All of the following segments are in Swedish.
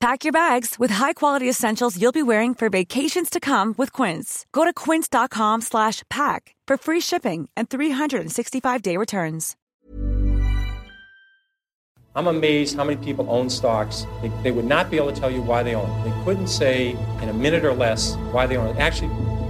Pack your bags with high-quality essentials you'll be wearing for vacations to come with Quince. Go to quince.com slash pack for free shipping and 365-day returns. I'm amazed how many people own stocks. They, they would not be able to tell you why they own. They couldn't say in a minute or less why they own. Actually,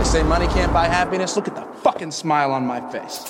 They say money can't buy happiness. Look at the fucking smile on my face.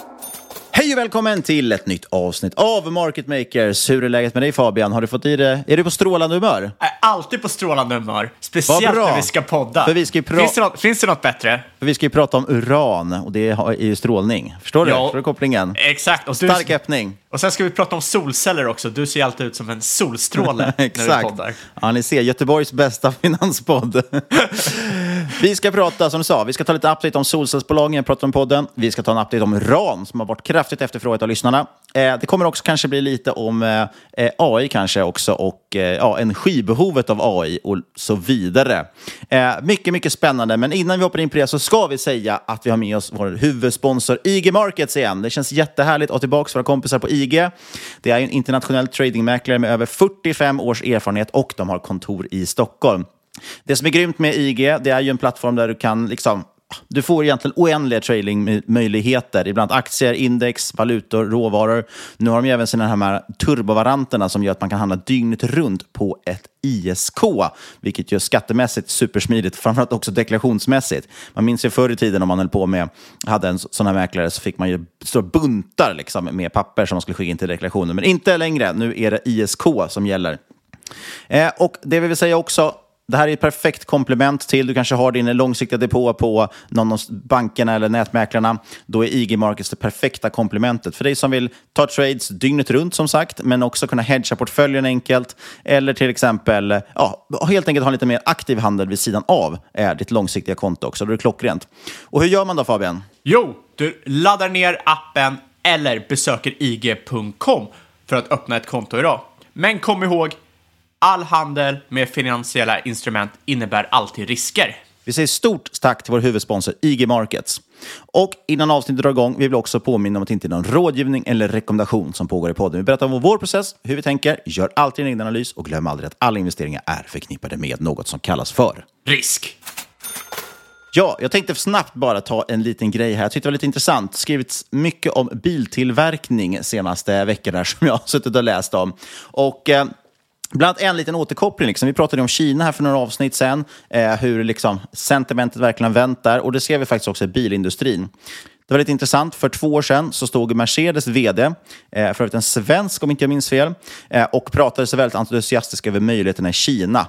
Hej och välkommen till ett nytt avsnitt av Market Makers. Hur är läget med dig Fabian? Har du fått i det? Är du på strålande humör? Är alltid på strålande humör. Speciellt när vi ska podda. För vi ska pra- finns, det något, finns det något bättre? För vi ska ju prata om uran och det är ju strålning. Förstår du? Ja. Förstår du kopplingen? Exakt. Och, du, Stark öppning. och sen ska vi prata om solceller också. Du ser alltid ut som en solstråle när du poddar. Ja, ni ser, Göteborgs bästa finanspodd. vi ska prata, som du sa, vi ska ta lite update om solcellsbolagen, prata om podden. Vi ska ta en update om RAN som har varit kraftigt efterfrågat av lyssnarna. Eh, det kommer också kanske bli lite om eh, eh AI kanske också och eh, ja, energibehovet av AI och så vidare. Eh, mycket, mycket spännande. Men innan vi hoppar in på det så ska vi säga att vi har med oss vår huvudsponsor IG Markets igen. Det känns jättehärligt att ha tillbaka våra kompisar på IG. Det är en internationell tradingmäklare med över 45 års erfarenhet och de har kontor i Stockholm. Det som är grymt med IG, det är ju en plattform där du kan liksom du får egentligen oändliga tradingmöjligheter, ibland aktier, index, valutor, råvaror. Nu har de ju även sina här turbovaranterna som gör att man kan handla dygnet runt på ett ISK, vilket gör skattemässigt supersmidigt, framförallt också deklarationsmässigt. Man minns ju förr i tiden om man höll på med, hade en sån här mäklare så fick man ju stora buntar liksom, med papper som man skulle skicka in till deklarationen. Men inte längre, nu är det ISK som gäller. Eh, och det vi vill säga också, det här är ett perfekt komplement till, du kanske har din långsiktiga depå på någon av bankerna eller nätmäklarna. Då är IG Markets det perfekta komplementet för dig som vill ta trades dygnet runt som sagt, men också kunna hedga portföljen enkelt. Eller till exempel, ja, helt enkelt ha en lite mer aktiv handel vid sidan av är ditt långsiktiga konto också. Då är det klockrent. Och hur gör man då Fabian? Jo, du laddar ner appen eller besöker ig.com för att öppna ett konto idag. Men kom ihåg, all handel med finansiella instrument innebär alltid risker. Vi säger stort tack till vår huvudsponsor IG Markets. Och innan avsnittet drar igång, vi vill också påminna om att det inte är någon rådgivning eller rekommendation som pågår i podden. Vi berättar om vår process, hur vi tänker, gör alltid en egen analys och glöm aldrig att alla investeringar är förknippade med något som kallas för Risk. Ja, jag tänkte snabbt bara ta en liten grej här. Jag tyckte det var lite intressant. skrivits mycket om biltillverkning senaste veckorna som jag har suttit och läst om. Och eh, Bland annat en liten återkoppling. Liksom. Vi pratade om Kina här för några avsnitt sen. Eh, hur liksom, sentimentet verkligen vänt där. Och det ser vi faktiskt också i bilindustrin. Det var lite intressant. För två år sedan så stod Mercedes vd, eh, för övrigt en svensk om inte jag minns fel, eh, och pratade sig väldigt entusiastisk över möjligheterna i Kina.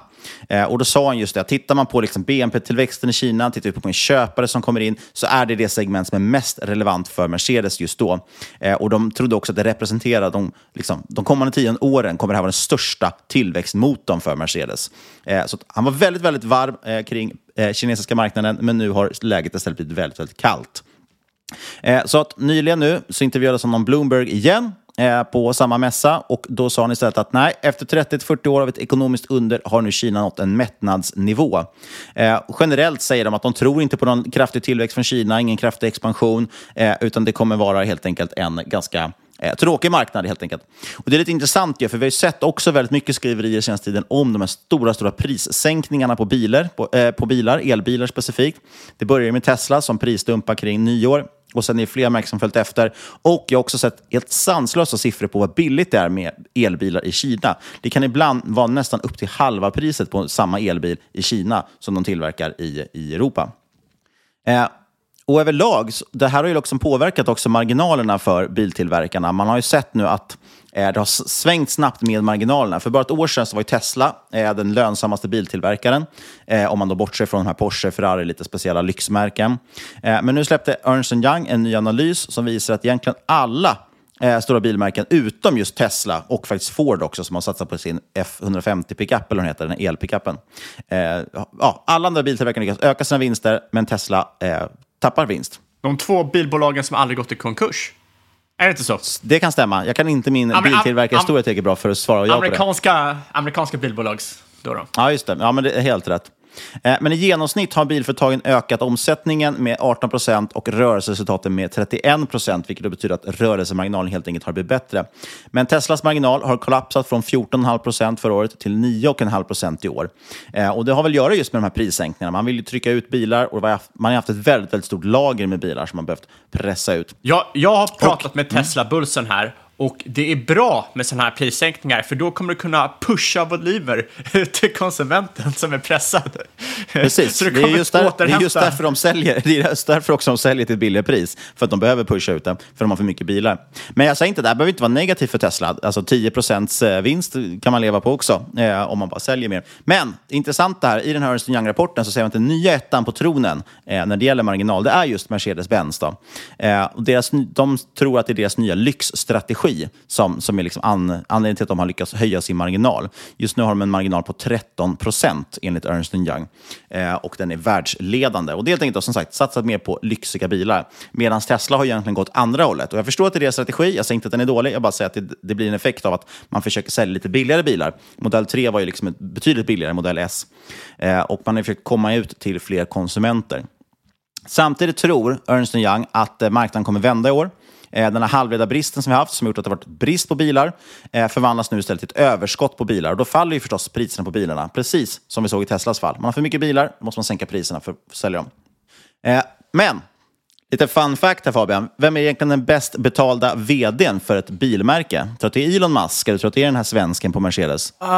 Eh, och då sa han just det, att tittar man på liksom BNP-tillväxten i Kina, tittar vi på en köpare som kommer in, så är det det segment som är mest relevant för Mercedes just då. Eh, och de trodde också att det representerar de, liksom, de kommande tio åren kommer det här vara den största tillväxtmotorn för Mercedes. Eh, så han var väldigt, väldigt varm eh, kring kinesiska marknaden, men nu har läget istället blivit väldigt, väldigt kallt. Eh, så att nyligen nu så intervjuades han om Bloomberg igen eh, på samma mässa och då sa han istället att nej, efter 30-40 år av ett ekonomiskt under har nu Kina nått en mättnadsnivå. Eh, generellt säger de att de tror inte på någon kraftig tillväxt från Kina, ingen kraftig expansion, eh, utan det kommer vara helt enkelt en ganska Eh, tråkig marknad helt enkelt. Och Det är lite intressant, ju, för vi har ju sett också väldigt mycket skriverier senaste tiden om de här stora, stora prissänkningarna på bilar, på, eh, på bilar, elbilar specifikt. Det börjar med Tesla som prisdumpar kring nyår. Och sen är det fler märken som följt efter. Och jag har också sett helt sanslösa siffror på vad billigt det är med elbilar i Kina. Det kan ibland vara nästan upp till halva priset på samma elbil i Kina som de tillverkar i, i Europa. Eh, och överlag, det här har ju liksom påverkat också marginalerna för biltillverkarna. Man har ju sett nu att Eh, det har svängt snabbt med marginalerna. För bara ett år sedan så var ju Tesla eh, den lönsammaste biltillverkaren. Eh, om man då bortser från de här Porsche, Ferrari, lite speciella lyxmärken. Men nu släppte Ernst Young en ny analys som visar att egentligen alla stora bilmärken utom just Tesla och faktiskt Ford också som har satsat på sin F150 pickup, eller vad heter, den elpickupen. Eh, ja, alla andra biltillverkare lyckas öka sina vinster, men Tesla eh, tappar vinst. De två bilbolagen som aldrig gått i konkurs. Är det inte så? Det kan stämma. Jag kan inte min Amer- biltillverkarhistoria tillräckligt bra för att svara ja på det. Amerikanska bilbolags då, då. Ja, just det. Ja, men det är helt rätt. Eh, Men i genomsnitt har bilföretagen ökat omsättningen med 18 procent och rörelseresultaten med 31 procent, vilket då betyder att rörelsemarginalen helt enkelt har blivit bättre. Men Teslas marginal har kollapsat från 14,5 procent förra året till 9,5 procent i år. Eh, Och det har väl att göra just med de här prissänkningarna. Man vill ju trycka ut bilar och man har haft ett väldigt, väldigt stort lager med bilar som man behövt pressa ut. Jag, jag har pratat med Tesla-Bulsen här och det är bra med sådana här prissänkningar för då kommer du kunna pusha volymer till konsumenten som är pressad. Precis, Så det, är just, där, det är just därför de säljer. Det är just därför också de säljer till ett billigare pris. För att de behöver pusha ut det, för de har för mycket bilar. Men jag säger inte, det här behöver inte vara negativt för Tesla. Alltså 10 procents eh, vinst kan man leva på också, eh, om man bara säljer mer. Men intressant det här, i den här Ernst Young-rapporten så säger man att den nya ettan på tronen eh, när det gäller marginal, det är just Mercedes-Benz. Eh, och deras, ny- de tror att det är deras nya lyxstrategi som, som är liksom an, anledningen till att de har lyckats höja sin marginal. Just nu har de en marginal på 13 procent enligt Ernst Young. Eh, och den är världsledande. Och det är helt enkelt då, som sagt satsat mer på lyxiga bilar. Medan Tesla har egentligen gått andra hållet. Och jag förstår att det är deras strategi. Jag säger inte att den är dålig. Jag bara säger att det, det blir en effekt av att man försöker sälja lite billigare bilar. Modell 3 var ju liksom ett betydligt billigare än Modell S. Eh, och man har försökt komma ut till fler konsumenter. Samtidigt tror Ernst Young att eh, marknaden kommer vända i år. Eh, den här halvledarbristen som vi haft, som har gjort att det varit brist på bilar, eh, förvandlas nu istället till ett överskott på bilar. Och då faller ju förstås priserna på bilarna, precis som vi såg i Teslas fall. Man har för mycket bilar, då måste man sänka priserna för att sälja dem. Eh, men, lite fun fact här Fabian. Vem är egentligen den bäst betalda vdn för ett bilmärke? Tror att det är Elon Musk eller tror att det är den här svensken på Mercedes? Uh,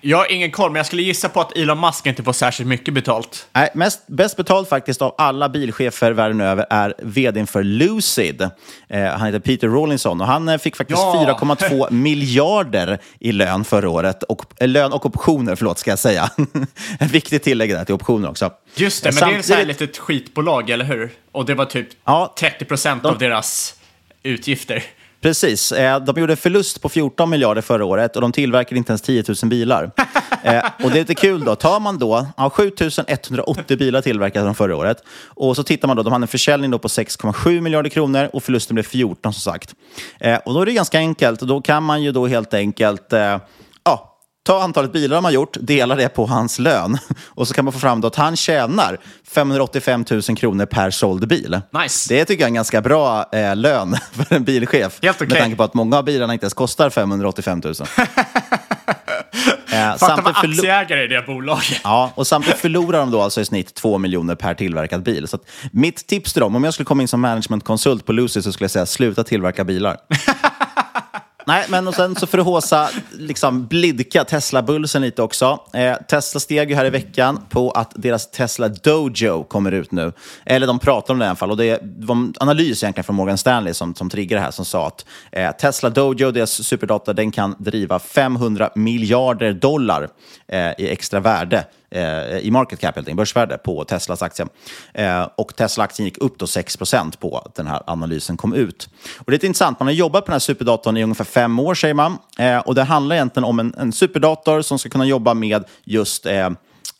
jag har ingen koll, men jag skulle gissa på att Elon Musk inte får särskilt mycket betalt. Nej, mest, bäst betald faktiskt av alla bilchefer världen över är vdn för Lucid. Eh, han heter Peter Rawlinson och han eh, fick faktiskt Ja. 4,2 miljarder i lön förra året. Och, eh, lön och optioner, förlåt, ska jag säga. Ett viktigt tillägg där till optioner också. Just det, men det är ett så här samtidigt- litet skitbolag, eller hur? Och det var typ 30 procent av deras utgifter. Precis. Eh, De gjorde förlust på 14 miljarder förra året och de tillverkade inte ens 10 000 bilar. Eh, Och det är lite kul då. Tar man då, ja, 7 180 bilar tillverkade de förra året. Och så tittar man då, de hade en försäljning då på 6,7 miljarder kronor och förlusten blev 14 som sagt. Eh, Och då är det ganska enkelt. Då kan man ju då helt enkelt, ja, Ta antalet bilar de har gjort, dela det på hans lön och så kan man få fram att han tjänar 585 000 kronor per såld bil. Nice. Det tycker jag är en ganska bra eh, lön för en bilchef. Helt okej. Med tanke på att många av bilarna inte ens kostar 585 000. eh, Fatta vara förlo- aktieägare i det bolaget. Ja, och samtidigt förlorar de då alltså i snitt 2 miljoner per tillverkad bil. Så mitt tips till dem, om jag skulle komma in som managementkonsult på Lucy så skulle jag säga sluta tillverka bilar. Nej, men och sen så för att håsa liksom blidka Tesla-bulsen lite också. Eh, Tesla steg ju här i veckan på att deras Tesla Dojo kommer ut nu. Eller de pratar om det i alla fall. Och det var en analys egentligen från Morgan Stanley som, som triggade det här som sa att eh, Tesla Dojo, deras superdata, den kan driva 500 miljarder dollar eh, i extra värde Eh, i market cap, helt enkelt, börsvärde på Teslas aktie. Eh, och Tesla-aktien gick upp då 6% på att den här analysen kom ut. Och det är intressant, man har jobbat på den här superdatorn i ungefär fem år, säger man. Eh, och det handlar egentligen om en, en superdator som ska kunna jobba med just, eh,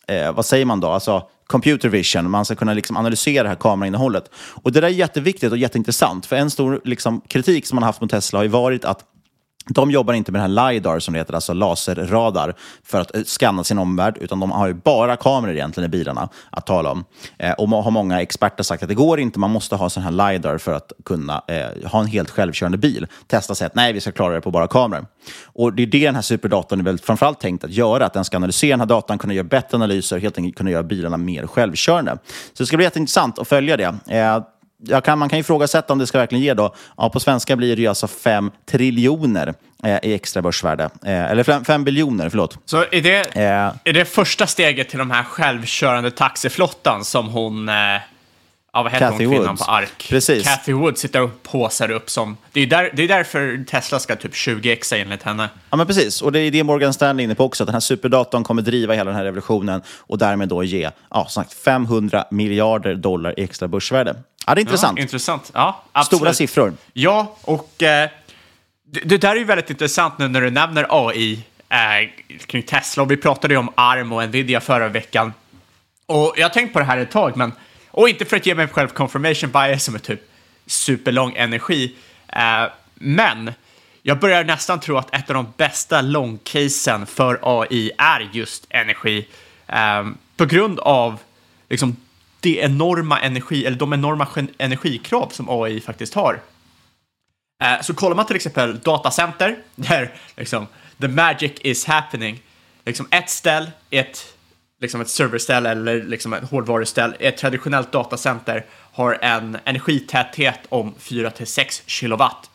eh, vad säger man då, alltså computer vision, man ska kunna liksom analysera det här kamerainnehållet. Och det där är jätteviktigt och jätteintressant, för en stor liksom, kritik som man har haft mot Tesla har ju varit att de jobbar inte med den här LiDAR, som det heter, alltså laserradar, för att eh, skanna sin omvärld, utan de har ju bara kameror egentligen i bilarna att tala om. Eh, och har många experter sagt att det går inte, man måste ha sån här LiDAR för att kunna eh, ha en helt självkörande bil. Testa säger att nej, vi ska klara det på bara kameror. Och det är det den här superdatorn är väl framförallt tänkt att göra, att den ska analysera den här datan, kunna göra bättre analyser, helt enkelt kunna göra bilarna mer självkörande. Så det ska bli jätteintressant att följa det. Eh, kan, man kan ifrågasätta om det ska verkligen ge då, ja, på svenska blir det ju alltså 5 triljoner eh, i extra börsvärde. Eh, eller 5 biljoner, förlåt. Så är det, eh. är det första steget till de här självkörande taxiflottan som hon, eh, ja vad heter Cathy hon, kvinnan Woods. på ARK? Precis. Cathy Wood sitter och påsar upp som, det är, där, det är därför Tesla ska typ 20x enligt henne. Ja men precis, och det är det Morgan Stanley är inne på också, att den här superdatorn kommer driva hela den här revolutionen och därmed då ge, ja som sagt, 500 miljarder dollar i extra börsvärde. Ja, det är intressant. Ja, intressant. Ja, absolut. Stora siffror. Ja, och eh, det, det, där är ju väldigt intressant nu när du nämner AI eh, kring Tesla. Och vi pratade ju om ARM och Nvidia förra veckan. Och jag har tänkt på det här ett tag, men och inte för att ge mig själv confirmation bias som är typ superlång energi. Eh, men jag börjar nästan tro att ett av de bästa långcasen för AI är just energi. Eh, på grund av liksom, det enorma energi, eller de enorma energikrav som AI faktiskt har. Eh, så kollar man till exempel datacenter, där liksom the magic is happening. Liksom ett ställ, ett, liksom ett serverställ eller liksom ett hårdvaruställ, ett traditionellt datacenter har en energitäthet om 4 till 6 kilowatt.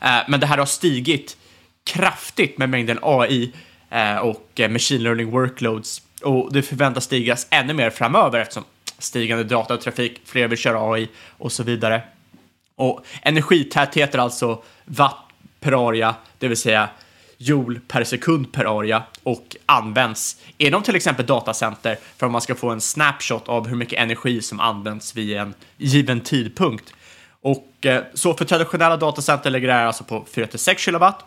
Eh, men det här har stigit kraftigt med mängden AI eh, och eh, machine learning workloads och det förväntas stigas ännu mer framöver eftersom stigande datatrafik, fler vill köra AI och så vidare. Och energitäthet är alltså watt per area, det vill säga joule per sekund per area och används inom till exempel datacenter för att man ska få en snapshot av hur mycket energi som används vid en given tidpunkt. Och eh, så för traditionella datacenter ligger det här alltså på 4-6 kilowatt.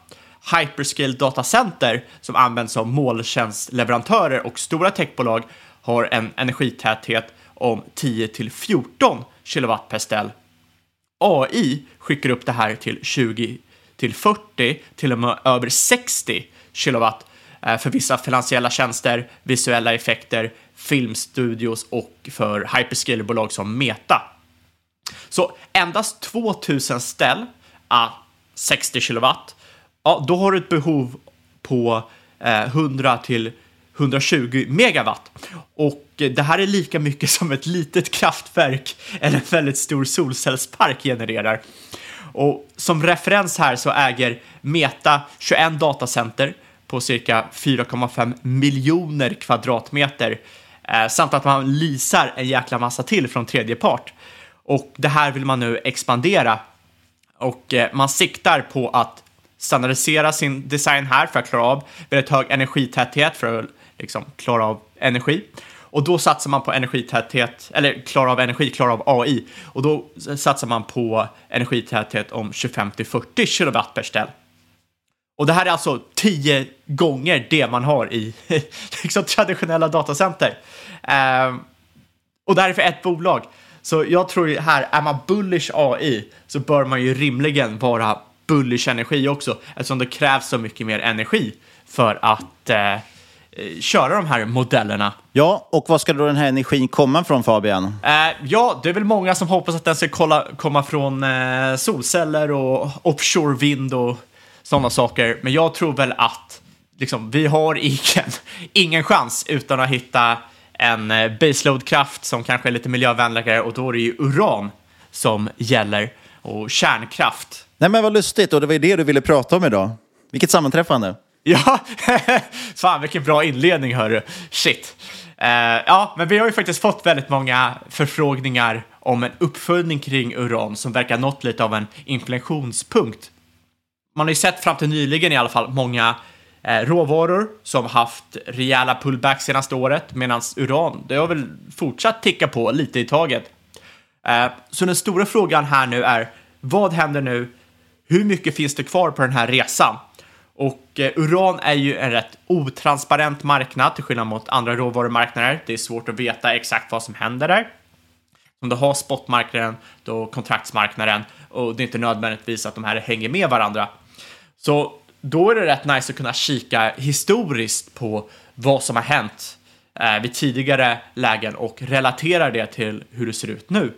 Hyperscale datacenter som används av molntjänstleverantörer och stora techbolag har en energitäthet om 10 till 14 kilowatt per ställ. AI skickar upp det här till 20 till 40, till och med över 60 kilowatt eh, för vissa finansiella tjänster, visuella effekter, filmstudios och för hyperscale-bolag som Meta. Så endast 2000 ställ, ah, 60 kilowatt, ja, då har du ett behov på eh, 100 till 120 megawatt. Och det här är lika mycket som ett litet kraftverk eller en väldigt stor solcellspark genererar. Och som referens här så äger Meta 21 datacenter på cirka 4,5 miljoner kvadratmeter eh, samt att man lisar en jäkla massa till från tredje part. Och det här vill man nu expandera och eh, man siktar på att standardisera sin design här för att klara av väldigt hög energitäthet för att liksom, klara av energi. Och då satsar man på energitäthet, eller klara av energi, klara av AI. Och då satsar man på energitäthet om 25 till 40 kilowatt per ställ. Och det här är alltså tio gånger det man har i liksom, traditionella datacenter. Uh, och det här är för ett bolag. Så jag tror här, är man bullish AI så bör man ju rimligen vara bullish energi också, eftersom det krävs så mycket mer energi för att Eh, köra de här modellerna. Ja, och vad ska då den här energin komma från Fabian? Eh, ja, det är väl många som hoppas att den ska kolla, komma från eh, solceller och offshore vind och sådana saker. Men jag tror väl att liksom, vi har ingen, ingen chans utan att hitta en eh, baseload-kraft som kanske är lite miljövänligare och då är det ju uran som gäller och kärnkraft. Nej men vad lustigt, och det var ju det du ville prata om idag. Vilket sammanträffande. Ja, fan vilken bra inledning hörru. Shit. Uh, ja, men vi har ju faktiskt fått väldigt många förfrågningar om en uppföljning kring uran som verkar nått lite av en inflationspunkt. Man har ju sett fram till nyligen i alla fall många eh, råvaror som haft rejäla pullbacks senaste året, medan uran, det har väl fortsatt ticka på lite i taget. Eh, så den stora frågan här nu är, vad händer nu? Hur mycket finns det kvar på den här resan? Och eh, uran är ju en rätt otransparent marknad till skillnad mot andra råvarumarknader. Det är svårt att veta exakt vad som händer där. Om du har spotmarknaden, då kontraktsmarknaden och det är inte nödvändigtvis att de här hänger med varandra. Så då är det rätt nice att kunna kika historiskt på vad som har hänt eh, vid tidigare lägen och relatera det till hur det ser ut nu.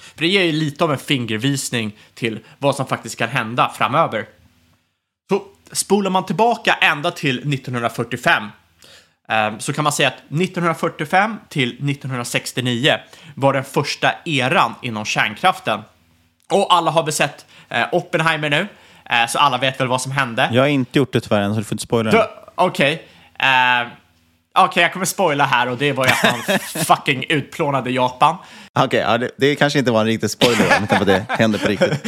För det ger ju lite av en fingervisning till vad som faktiskt kan hända framöver. Spolar man tillbaka ända till 1945 eh, så kan man säga att 1945 till 1969 var den första eran inom kärnkraften. Och alla har väl sett eh, Oppenheimer nu, eh, så alla vet väl vad som hände. Jag har inte gjort det tyvärr än, så du får inte spoila. Okej. Okay. Okej, okay, jag kommer spoila här och det var ju att man fucking utplånade Japan. Okej, okay, ja, det, det, kanske inte var en riktig spoiler, med tanke på det hände på riktigt.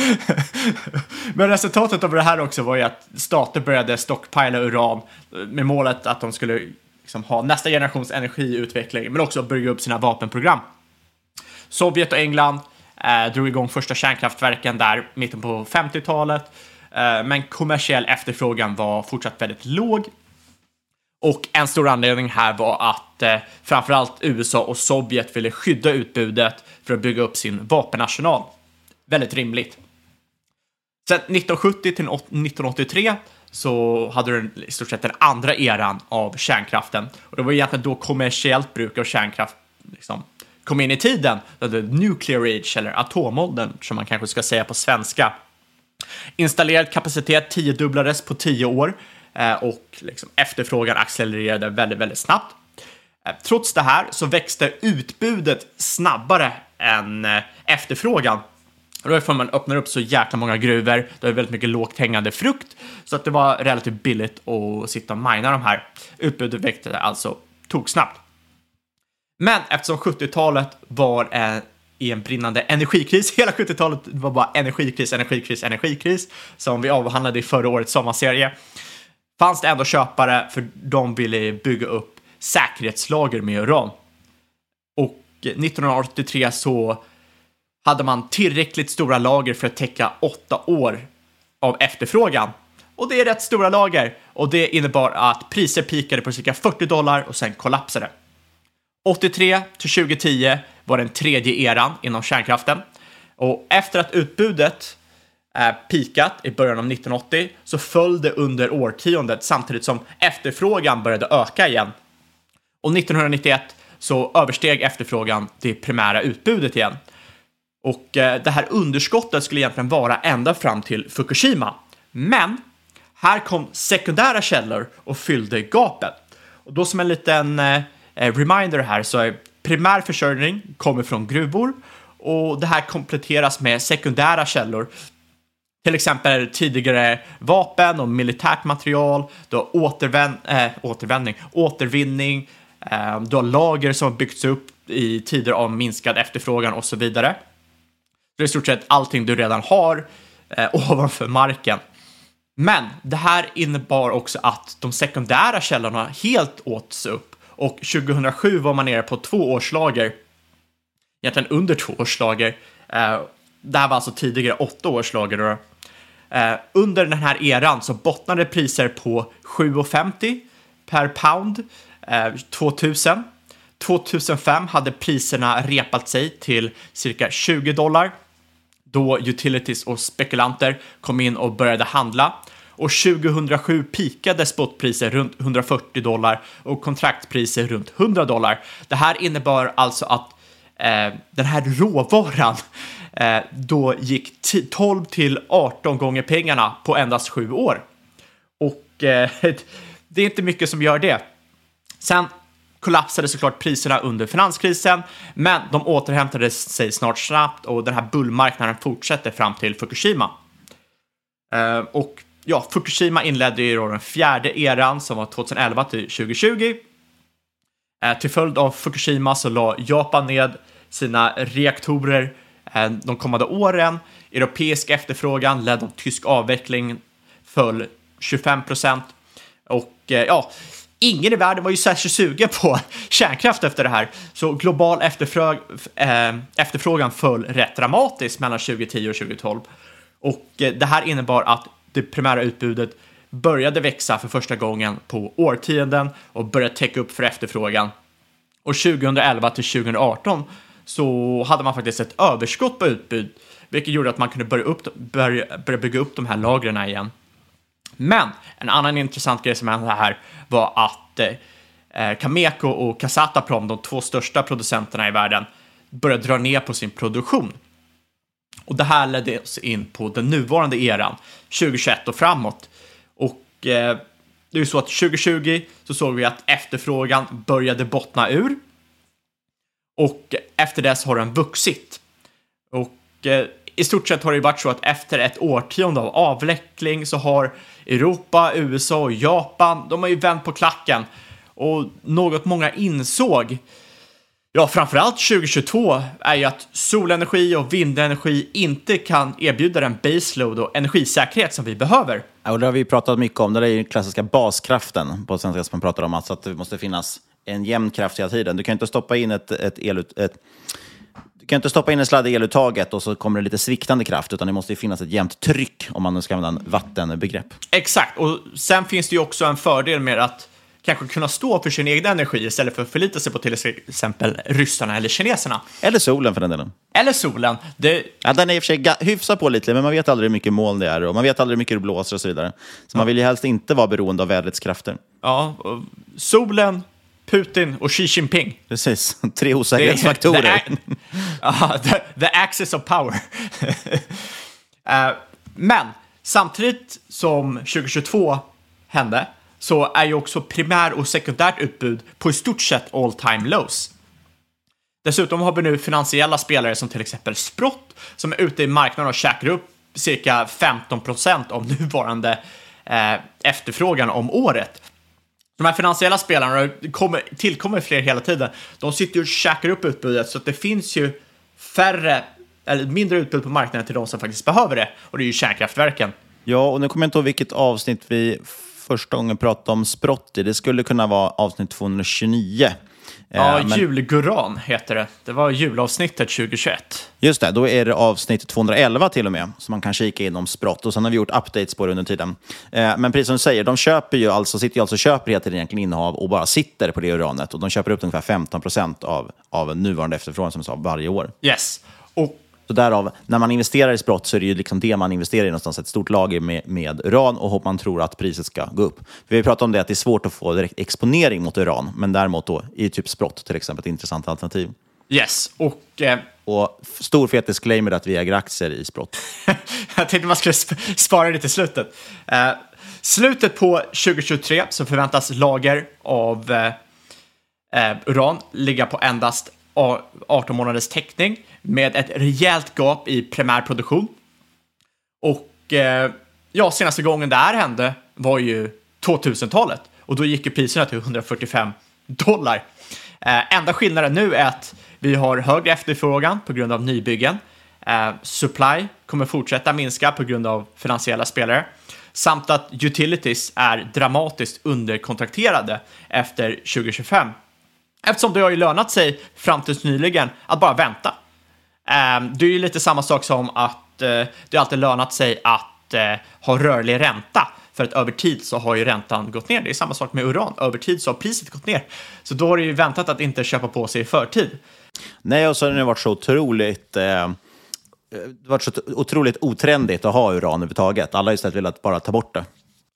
Men resultatet av det här också var ju att stater började stockpila uran med målet att de skulle liksom ha nästa generations energiutveckling, men också bygga upp sina vapenprogram. Sovjet och England eh, drog igång första kärnkraftverken där mitten på 50-talet, eh, men kommersiell efterfrågan var fortsatt väldigt låg och en stor anledning här var att eh, framförallt USA och Sovjet ville skydda utbudet för att bygga upp sin vapenarsenal. Väldigt rimligt. Sen 1970 till 1983 så hade du i stort sett den andra eran av kärnkraften. Och det var egentligen då kommersiellt bruk av kärnkraft liksom, kom in i tiden. The nuclear age, eller atomåldern som man kanske ska säga på svenska. Installerad kapacitet tiodubblades på tio år Eh, och liksom efterfrågan accelererade väldigt, väldigt snabbt. Eh, trots det här så växte utbudet snabbare än eh, efterfrågan. Och då är man öppnar upp så jäkla många gruvor, det är väldigt mycket lågt hängande frukt, så att det var relativt billigt att sitta och mina de här. Utbudet växte alltså toksnabbt. Men eftersom 70-talet var en, i en brinnande energikris, hela 70-talet var bara energikris, energikris, energikris, som vi avhandlade i förra årets sommarserie, fanns det ändå köpare för de ville bygga upp säkerhetslager med uran. Och 1983 så hade man tillräckligt stora lager för att täcka åtta år av efterfrågan. Och det är rätt stora lager och det innebar att priser pikade på cirka 40 dollar och sen kollapsade. 83 till 2010 var den tredje eran inom kärnkraften och efter att utbudet eh, pikat i början av 1980 så föll det under årtiondet samtidigt som efterfrågan började öka igen. Och 1991 så översteg efterfrågan det primära utbudet igen. Och eh, det här underskottet skulle egentligen vara ända fram till Fukushima. Men här kom sekundära källor och fyllde gapet. Och då som en liten eh, eh reminder här så är primär försörjning kommer från gruvor och det här kompletteras med sekundära källor till exempel tidigare vapen och militärt material, du har återvän äh, återvändning, återvinning, äh, du har lager som har byggts upp i tider av minskad efterfrågan och så vidare. Det är i stort sett allting du redan har äh, ovanför marken. Men det här innebar också att de sekundära källorna helt åts upp och 2007 var man nere på två årslager, egentligen under två årslager. Det här var alltså tidigare åtta årslager. Eh, Eh, under den här eran så bottnade priser på 7,50 per pound eh, 2000. 2005 hade priserna repat sig till cirka 20 dollar då utilities och spekulanter kom in och började handla. Och 2007 pikade spotpriser runt 140 dollar och kontraktpriser runt 100 dollar. Det här innebar alltså att eh, den här råvaran Eh, då gick 12 till 18 gånger pengarna på endast sju år. Och eh, det är inte mycket som gör det. Sen kollapsade såklart priserna under finanskrisen, men de återhämtade sig snart snabbt och den här bullmarknaden fortsätter fram till Fukushima. Eh, och ja, Fukushima inledde ju då den fjärde eran som var 2011 till 2020. Till följd av Fukushima så la Japan ned sina reaktorer Eh, de kommande åren. Europeisk efterfrågan ledd av tysk avveckling föll 25 procent. Och eh, ja, ingen i världen var ju särskilt sugen på kärnkraft efter det här. Så global eh, efterfrågan föll rätt dramatiskt mellan 2010 och 2012. Och eh, det här innebar att det primära utbudet började växa för första gången på årtionden och började täcka upp för efterfrågan. Och 2011 till 2018 så hade man faktiskt ett överskott på utbud, vilket gjorde att man kunde börja, upp, börja, börja bygga upp de här lagren igen. Men en annan intressant grej som hände här var att eh, Cameco och Casataprom, de två största producenterna i världen, började dra ner på sin produktion. Och det här ledde oss in på den nuvarande eran, 2021 och framåt. Och eh, det är ju så att 2020 så såg vi att efterfrågan började bottna ur. Och efter dess har den vuxit. Och eh, i stort sett har det ju varit så att efter ett årtionde av avveckling så har Europa, USA och Japan, de har ju vänt på klacken. Och något många insåg, ja framförallt 2022, är ju att solenergi och vindenergi inte kan erbjuda den baseload och energisäkerhet som vi behöver. Ja, och det har vi pratat mycket om. Det är ju den klassiska baskraften på svenska som man pratar om. Alltså att det måste finnas en jämn kraft hela tiden. Du kan inte stoppa in ett, ett, elut, ett du kan inte stoppa in en sladd i eluttaget och så kommer det lite sviktande kraft, utan det måste finnas ett jämnt tryck om man nu ska använda vattenbegrepp. Exakt, och sen finns det ju också en fördel med att kanske kunna stå för sin egen energi istället för att förlita sig på till exempel ryssarna eller kineserna. Eller solen för den delen. Eller solen. Det... Ja, den är i och för sig hyfsat på lite, men man vet aldrig hur mycket moln det är och man vet aldrig hur mycket det blåser och så vidare. Så ja. man vill ju helst inte vara beroende av vädrets krafter. Ja, solen, Putin och Xi Jinping. Precis, tre osäkerhetsfaktorer. The, uh, the, the axis of power. uh, men samtidigt som 2022 hände så är ju också primär och sekundärt utbud på i stort sett all time lows. Dessutom har vi nu finansiella spelare som till exempel Sprott som är ute i marknaden och käkar upp cirka 15 procent av nuvarande eh, efterfrågan om året. De här finansiella spelarna, kommer, tillkommer fler hela tiden, de sitter ju och käkar upp utbudet så att det finns ju färre, eller mindre utbud på marknaden till de som faktiskt behöver det. Och det är ju kärnkraftverken. Ja, och nu kommer jag inte ihåg vilket avsnitt vi första gången pratade om sprott i. Det skulle kunna vara avsnitt 229. Ja, men... julguran heter det. Det var julavsnittet 2021. Just det, då är det avsnitt 211 till och med, så man kan kika in om sprott. Och sen har vi gjort updates på det under tiden. Men precis som du säger, de köper ju alltså, sitter ju alltså köper tiden egentligen innehav och bara sitter på det uranet. Och de köper upp ungefär 15 procent av, av nuvarande efterfrågan som jag sa, varje år. Yes. Och så därav, när man investerar i sprott så är det ju liksom det man investerar i någonstans, ett stort lager med, med uran och man tror att priset ska gå upp. Vi har pratat om det att det är svårt att få direkt exponering mot uran, men däremot då i typ sprott till exempel ett intressant alternativ. Yes, och... Eh... Och stor fet disclaimer att vi äger aktier i sprott. Jag tänkte man skulle spara det till slutet. Eh, slutet på 2023 så förväntas lager av eh, eh uran ligga på endast 18 månaders täckning med ett rejält gap i primärproduktion. Och eh, ja, senaste gången det här hände var ju 2000-talet och då gick ju priserna till 145 dollar. Eh, enda skillnaden nu är att vi har högre efterfrågan på grund av nybyggen. Eh, supply kommer fortsätta minska på grund av finansiella spelare samt att utilities är dramatiskt underkontrakterade efter 2025 Eftersom det har ju lönat sig fram tills nyligen att bara vänta. Ehm, det är ju lite samma sak som att eh, det alltid lönat sig att eh, ha rörlig ränta. För att över tid så har ju räntan gått ner. Det är samma sak med uran. Över tid så har priset gått ner. Så då har det ju väntat att inte köpa på sig i förtid. Nej, och så har det varit så otroligt... Eh, det varit så otroligt otrendigt att ha uran överhuvudtaget. Alla har istället velat bara ta bort det.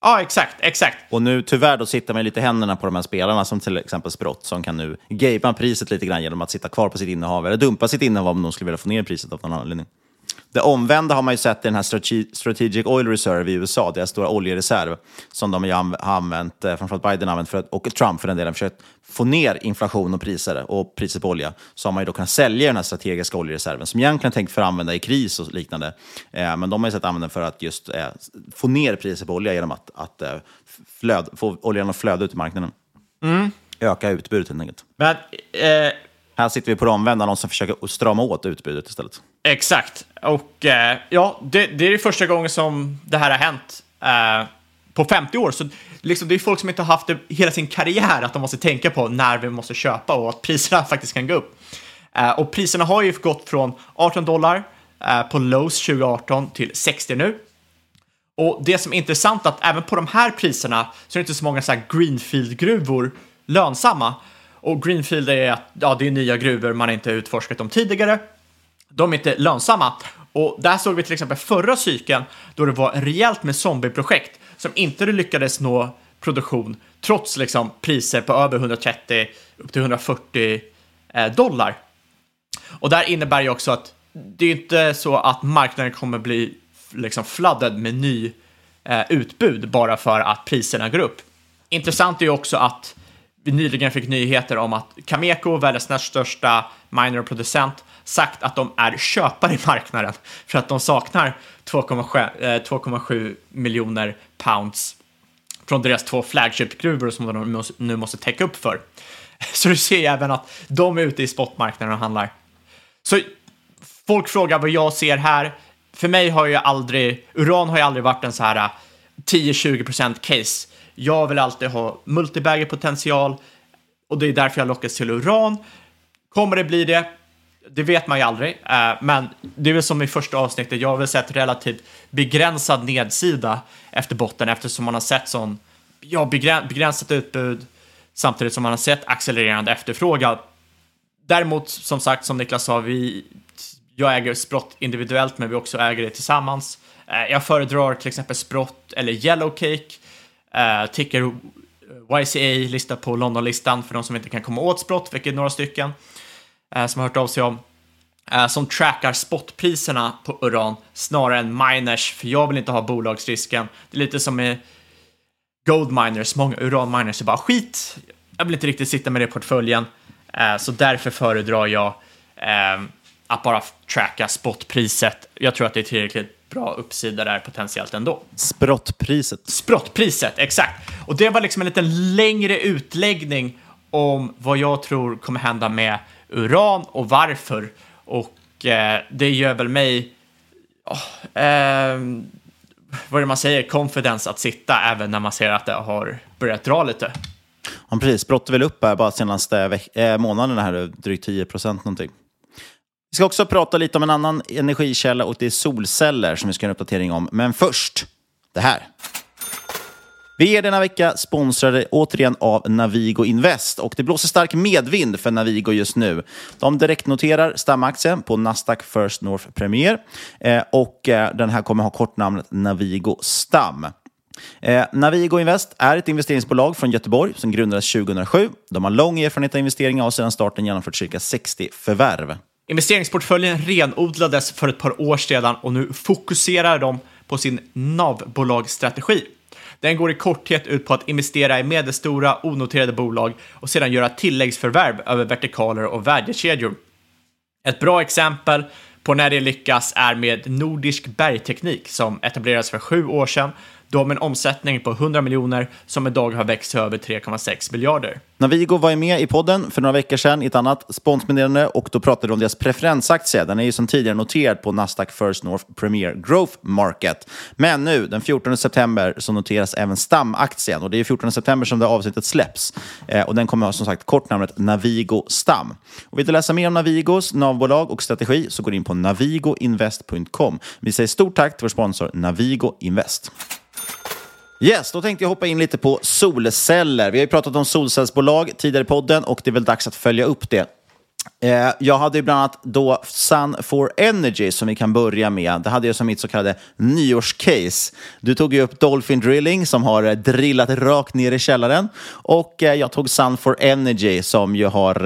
Ja, exakt, exakt. Och nu tyvärr då sitter man lite i händerna på de här spelarna som till exempel Sprott som kan nu gapa priset lite grann genom att sitta kvar på sitt innehav eller dumpa sitt innehav om de skulle vilja få ner priset av någon anledning. Det omvända har man ju sett i den här Strate- Strategic Oil Reserve i USA, deras stora oljereserv, som de har använt, eh, framförallt Biden har använt, för att, och Trump för den delen, försökt få ner inflation och priser och priser på olja. Så har man ju då kunnat sälja den här strategiska oljereserven, som egentligen tänkt för att använda i kris och liknande. Eh, men de har ju sett använda för att just eh, få ner priser på olja genom att, att flöd, få oljan att flöda ut i marknaden. Mm. Öka utbudet helt enkelt. Men, eh, Här sitter vi på det omvända, någon som försöker strama åt utbudet istället. Exakt. Och eh, ja, det, det är det första gången som det här har hänt eh, på 50 år. Så liksom, det är folk som inte har haft det hela sin karriär att de måste tänka på när vi måste köpa och att priserna faktiskt kan gå upp. Eh, och priserna har ju gått från 18 dollar eh, på Lowe's 2018 till 60 nu. Och det som är intressant är att även på de här priserna så är det inte så många så här greenfield-gruvor lönsamma. Och greenfield är att ja, det är nya gruvor man inte utforskat om tidigare. De är inte lönsamma. Och där såg vi till exempel förra cykeln då det var rejält med zombieprojekt som inte lyckades nå produktion trots liksom priser på över 130 upp till 140 eh, dollar. Och där innebär ju också att det är inte så att marknaden kommer bli liksom flooded med ny eh, utbud bara för att priserna går upp. Intressant är ju också att vi nyligen fick nyheter om att Cameco, världens näst största minerproducent, sagt att de är köpare i marknaden för att de saknar 2,7 eh, miljoner pounds från deras två flagship-gruvor som de nu måste täcka upp för. Så du ser ju även att de är ute i spotmarknaden och handlar. Så folk frågar vad jag ser här. För mig har ju aldrig, uran har ju aldrig varit en så här eh, 10-20% case. Jag vill alltid ha multibagger potential och det är därför jag lockas till uran. Kommer det bli det? Det vet man ju aldrig, eh, men det är väl som i första avsnittet. Jag har väl sett relativt begränsad nedsida efter botten eftersom man har sett sån ja, begränsat utbud samtidigt som man har sett accelererande efterfrågan. Däremot, som sagt, som Niklas sa, vi, jag äger Sprott individuellt, men vi också äger det tillsammans. Eh, jag föredrar till exempel Sprott eller Yellowcake. Eh, ticker YCA lista på Londonlistan för de som inte kan komma åt Sprott, vilket är några stycken som har hört av sig om. Eh, som trackar spotpriserna på uran snarare än miners, för jag vill inte ha bolagsrisken. Det är lite som med gold miners, många uran miners är bara skit. Jag vill inte riktigt sitta med det i portföljen, eh, så därför föredrar jag eh, att bara tracka spotpriset. Jag tror att det är tillräckligt bra uppsida där potentiellt ändå. Sprottpriset. Sprottpriset, exakt. Och det var liksom en liten längre utläggning om vad jag tror kommer hända med uran och varför. Och eh, det gör väl mig, oh, eh, vad är det man säger, confidence att sitta även när man ser att det har börjat dra lite. Ja, precis. Sprott väl upp här bara senaste veck- eh, månaderna, här, drygt 10 procent någonting. Vi ska också prata lite om en annan energikälla och det är solceller som vi ska göra en uppdatering om. Men först, det här. Vi är denna vecka sponsrade återigen av Navigo Invest och det blåser stark medvind för Navigo just nu. De direktnoterar stamaktien på Nasdaq First North Premier eh, och eh, den här kommer ha kortnamnet Navigo Stam. Eh, Navigo Invest är ett investeringsbolag från Göteborg som grundades 2007. De har lång erfarenhet av investeringar och sedan starten genomfört cirka 60 förvärv. Investeringsportföljen renodlades för ett par år sedan och nu fokuserar de på sin NAV-bolagsstrategi. Den går i korthet ut på att investera i medelstora onoterade bolag och sedan göra tilläggsförvärv över vertikaler och värdekedjor. Ett bra exempel på när det lyckas är med Nordisk Bergteknik som etablerades för sju år sedan. Du har en omsättning på 100 miljoner som idag har växt till över 3,6 miljarder. Navigo var ju med i podden för några veckor sedan i ett annat sponsmeddelande och då pratade de om deras preferensaktie. Den är ju som tidigare noterad på Nasdaq First North Premier Growth Market. Men nu, den 14 september, så noteras även stamaktien och det är 14 september som det avsnittet släpps. Eh, och den kommer ha som sagt kortnamnet Navigo Stam. Och vill du läsa mer om Navigos navbolag och strategi så går in på navigoinvest.com. Vi säger stort tack till vår sponsor Navigo Invest. Yes, då tänkte jag hoppa in lite på solceller. Vi har ju pratat om solcellsbolag tidigare i podden och det är väl dags att följa upp det. Eh, jag hade ju bland annat då Sun for Energy som vi kan börja med. Det hade jag som mitt så kallade nyårscase. Du tog ju upp Dolphin Drilling som har eh, drillat rakt ner i källaren. Och eh, jag tog Sun for Energy som ju har,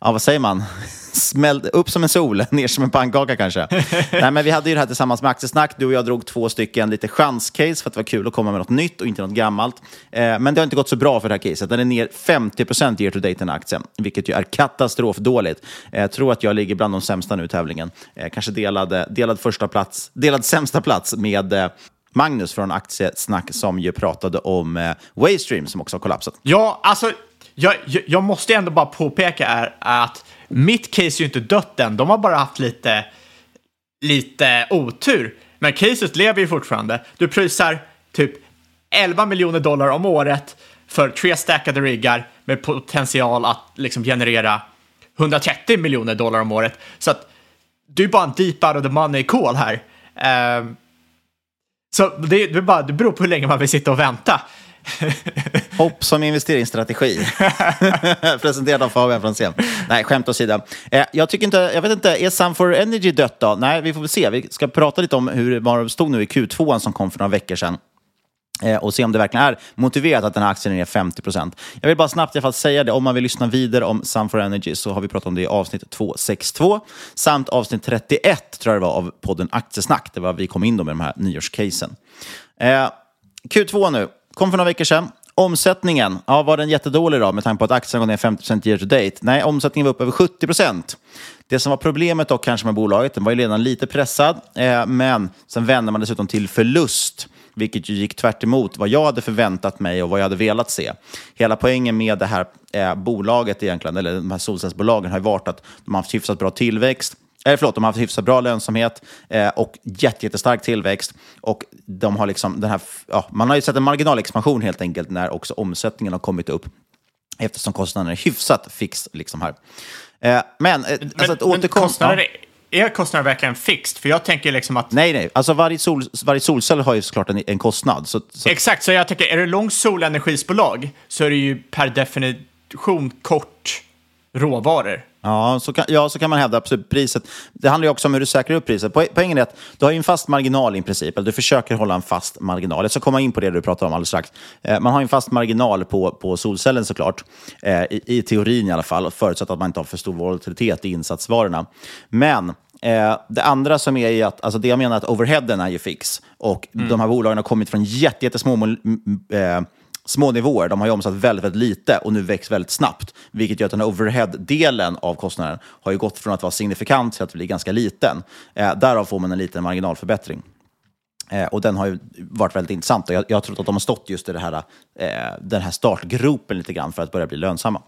ja vad säger man, smällde upp som en sol, ner som en pannkaka kanske. Nej, men vi hade ju det här tillsammans med Aktiesnack. Du och jag drog två stycken lite chanscase för att det var kul att komma med något nytt och inte något gammalt. Eh, men det har inte gått så bra för det här caset. Den är ner 50 year to date den aktien, vilket ju är katastrofdåligt. Eh, jag tror att jag ligger bland de sämsta nu i tävlingen. Eh, kanske delad, delad, första plats, delad sämsta plats med eh, Magnus från Aktiesnack som ju pratade om eh, Waystream som också har kollapsat. Ja, alltså jag, jag, jag måste ändå bara påpeka är att mitt case är ju inte dött än. De har bara haft lite, lite otur. Men caset lever ju fortfarande. Du prisar typ 11 miljoner dollar om året för tre stackade riggar med potential att liksom generera 130 miljoner dollar om året. Så att du är bara en deep out of the money call här. Um, så det, det, bara, det beror på hur länge man vill sitta och vänta. Hopp som investeringsstrategi. Presenterad av Fabian Franzén. Nej, skämt åsido. Eh, jag tycker inte, jag vet inte, är Sun for Energy dött då? Nej, vi får väl se. Vi ska prata lite om hur det stod nu i Q2 som kom för några veckor sedan eh, och se om det verkligen är motiverat att den här aktien är 50 procent. Jag vill bara snabbt i alla fall säga det, om man vill lyssna vidare om Sun for Energy så har vi pratat om det i avsnitt 262 samt avsnitt 31 tror jag det var av podden Aktiesnack. Det var vi kom in då med de här nyårscasen. Eh, Q2 nu kom för några veckor sedan. Omsättningen, ja, var den jättedålig då med tanke på att aktien går ner 50 year to date? Nej, omsättningen var upp över 70% Det som var problemet dock kanske med bolaget, den var ju redan lite pressad, eh, men sen vände man dessutom till förlust vilket ju gick tvärt vad jag hade förväntat mig och vad jag hade velat se. Hela poängen med det här eh, bolaget egentligen, eller de här solcellsbolagen, har ju varit att de har haft hyfsat bra tillväxt, eh, förlåt, de har haft hyfsat bra lönsamhet eh, och jättestark tillväxt. Och de har liksom den här, ja, man har ju sett en marginalexpansion helt enkelt när också omsättningen har kommit upp eftersom kostnaden är hyfsat fix liksom här. Eh, men, eh, men, alltså, att men kostnader, är kostnaden verkligen fixed? För jag tänker liksom att... Nej, nej. Alltså varje, sol, varje solcell har ju såklart en, en kostnad. Så, så... Exakt, så jag tänker, är det långt solenergisbolag så är det ju per definition kort råvaror. Ja så, kan, ja, så kan man hävda. Absolut. Priset, det handlar ju också om hur du säkrar upp priset. Poängen är att du har en fast marginal i princip, eller du försöker hålla en fast marginal. Jag ska komma in på det du pratar om alldeles strax. Eh, man har en fast marginal på, på solcellen såklart, eh, i, i teorin i alla fall, förutsatt att man inte har för stor volatilitet i insatsvarorna. Men Eh, det andra som är att, alltså det jag menar att overheaden är ju fix och mm. de här bolagen har kommit från jättesmå eh, små nivåer. De har ju omsatt väldigt, väldigt lite och nu växt väldigt snabbt. Vilket gör att den här overhead-delen av kostnaden har ju gått från att vara signifikant till att bli ganska liten. Eh, därav får man en liten marginalförbättring. Eh, och den har ju varit väldigt intressant. Och jag, jag har trott att de har stått just i det här, eh, den här startgropen lite grann för att börja bli lönsamma.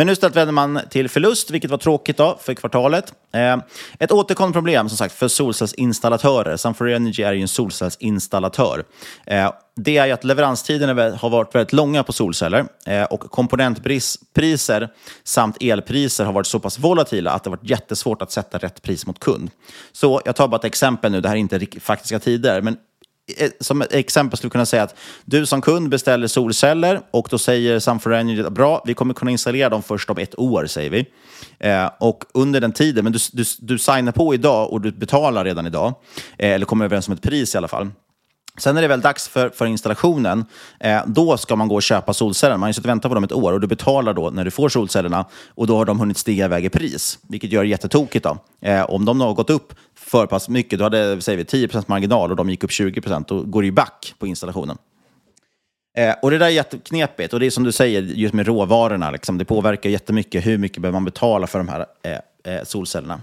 Men nu istället vänder man till förlust, vilket var tråkigt då för kvartalet. Eh, ett återkommande problem som sagt för solcellsinstallatörer. Sunfor Energy är ju en solcellsinstallatör. Eh, det är ju att leveranstiderna har varit väldigt långa på solceller eh, och komponentpriser samt elpriser har varit så pass volatila att det har varit jättesvårt att sätta rätt pris mot kund. Så jag tar bara ett exempel nu, det här är inte faktiska tider, men Eh, som ett exempel skulle kunna säga att du som kund beställer solceller och då säger Sunfor Energy bra, vi kommer kunna installera dem först om ett år, säger vi. Eh, och under den tiden, men du, du, du signar på idag och du betalar redan idag, eh, eller kommer överens om ett pris i alla fall. Sen är det väl dags för, för installationen. Eh, då ska man gå och köpa solceller. Man har ju väntat på dem ett år och du betalar då när du får solcellerna och då har de hunnit stiga iväg i pris, vilket gör det jättetokigt. Då. Eh, om de har gått upp för pass mycket, då hade säger vi, 10% marginal och de gick upp 20% då går det ju back på installationen. Eh, och det där är jätteknepigt och det är som du säger, just med råvarorna, liksom, det påverkar jättemycket hur mycket behöver man betala för de här eh, eh solcellerna.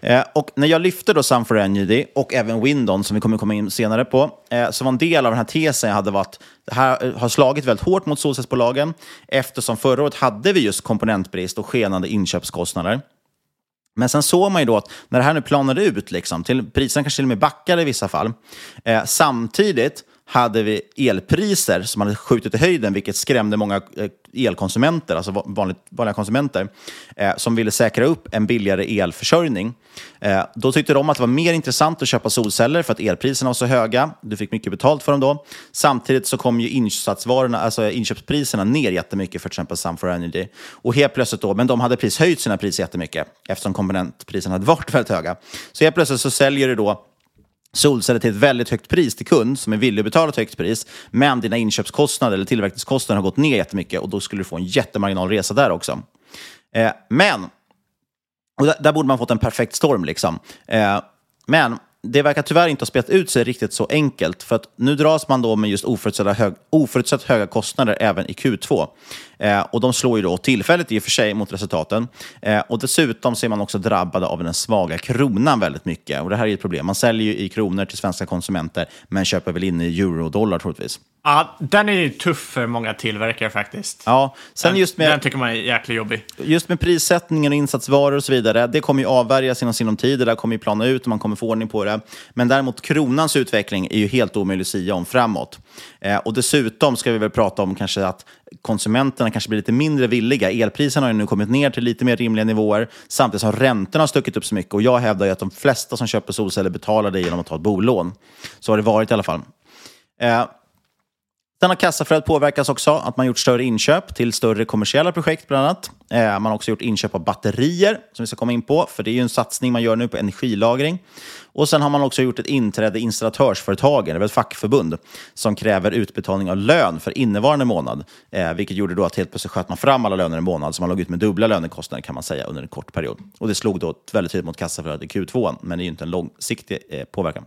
Eh, och när jag lyfte då Sun4 Energy och även Windon, som vi kommer komma in senare på, eh, så var en del av den här tesen jag hade varit det här eh, har slagit väldigt hårt mot solcellsbolagen eftersom förra året hade vi just komponentbrist och skenande inköpskostnader. Men sen såg man ju då att när det här nu planade ut, liksom, till, priserna kanske till och med backade i vissa fall, eh, samtidigt hade vi elpriser som hade skjutit i höjden, vilket skrämde många eh, elkonsumenter, alltså vanligt, vanliga konsumenter, eh, som ville säkra upp en billigare elförsörjning. Eh, då tyckte de att det var mer intressant att köpa solceller för att elpriserna var så höga. Du fick mycket betalt för dem då. Samtidigt så kom ju insatsvarorna, alltså inköpspriserna ner jättemycket för till exempel Sun4 Energy. Och helt plötsligt då, men de hade precis höjt sina priser jättemycket eftersom komponentpriserna hade varit väldigt höga. Så helt plötsligt så säljer du då solceller till ett väldigt högt pris till kund som är villig att betala ett högt pris, men dina inköpskostnader eller tillverkningskostnader har gått ner jättemycket och då skulle du få en jättemarginal resa där också. Eh, men Och där, där borde man fått en perfekt storm. Liksom. Eh, men det verkar tyvärr inte ha spelat ut sig riktigt så enkelt. För att nu dras man då med just oförutsett, hög, oförutsett höga kostnader även i Q2. Eh, och de slår ju då tillfälligt i och för sig mot resultaten. Eh, och dessutom så är man också drabbade av den svaga kronan väldigt mycket. Och det här är ett problem. Man säljer ju i kronor till svenska konsumenter, men köper väl in i euro och dollar troligtvis. Ja, den är ju tuff för många tillverkare faktiskt. Ja, sen den, just med, den tycker man är jäkligt jobbig. Just med prissättningen och insatsvaror och så vidare, det kommer ju avvärjas inom sinom tid. Det där kommer ju plana ut och man kommer få ordning på det. Men däremot kronans utveckling är ju helt omöjlig att sia om framåt. Eh, och dessutom ska vi väl prata om kanske att konsumenterna kanske blir lite mindre villiga. Elpriserna har ju nu kommit ner till lite mer rimliga nivåer samtidigt som räntorna har stuckit upp så mycket. Och jag hävdar ju att de flesta som köper solceller betalar det genom att ta ett bolån. Så har det varit i alla fall. Eh, Sen har kassaflödet påverkats också, att man gjort större inköp till större kommersiella projekt bland annat. Eh, man har också gjort inköp av batterier, som vi ska komma in på, för det är ju en satsning man gör nu på energilagring. Och sen har man också gjort ett inträde i installatörsföretagen, det är ett fackförbund, som kräver utbetalning av lön för innevarande månad. Eh, vilket gjorde då att helt plötsligt sköt man fram alla löner en månad, så man låg ut med dubbla lönekostnader kan man säga under en kort period. Och det slog då väldigt tydligt mot kassaflödet i Q2, men det är ju inte en långsiktig eh, påverkan.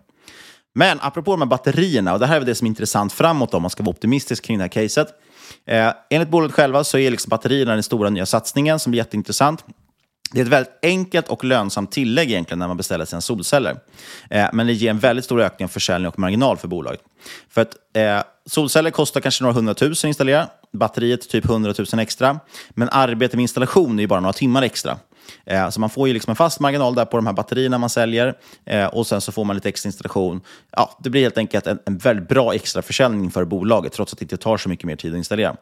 Men apropå de här batterierna, och det här är väl det som är intressant framåt om man ska vara optimistisk kring det här caset. Eh, enligt bolaget själva så är liksom batterierna den stora nya satsningen som blir jätteintressant. Det är ett väldigt enkelt och lönsamt tillägg egentligen när man beställer sina solceller. Eh, men det ger en väldigt stor ökning av försäljning och marginal för bolaget. För att eh, solceller kostar kanske några hundratusen att installera, batteriet typ hundratusen extra. Men arbete med installation är ju bara några timmar extra. Eh, så man får ju liksom en fast marginal där på de här batterierna man säljer eh, och sen så får man lite extra installation. Ja, det blir helt enkelt en, en väldigt bra extra försäljning för bolaget trots att det inte tar så mycket mer tid att installera.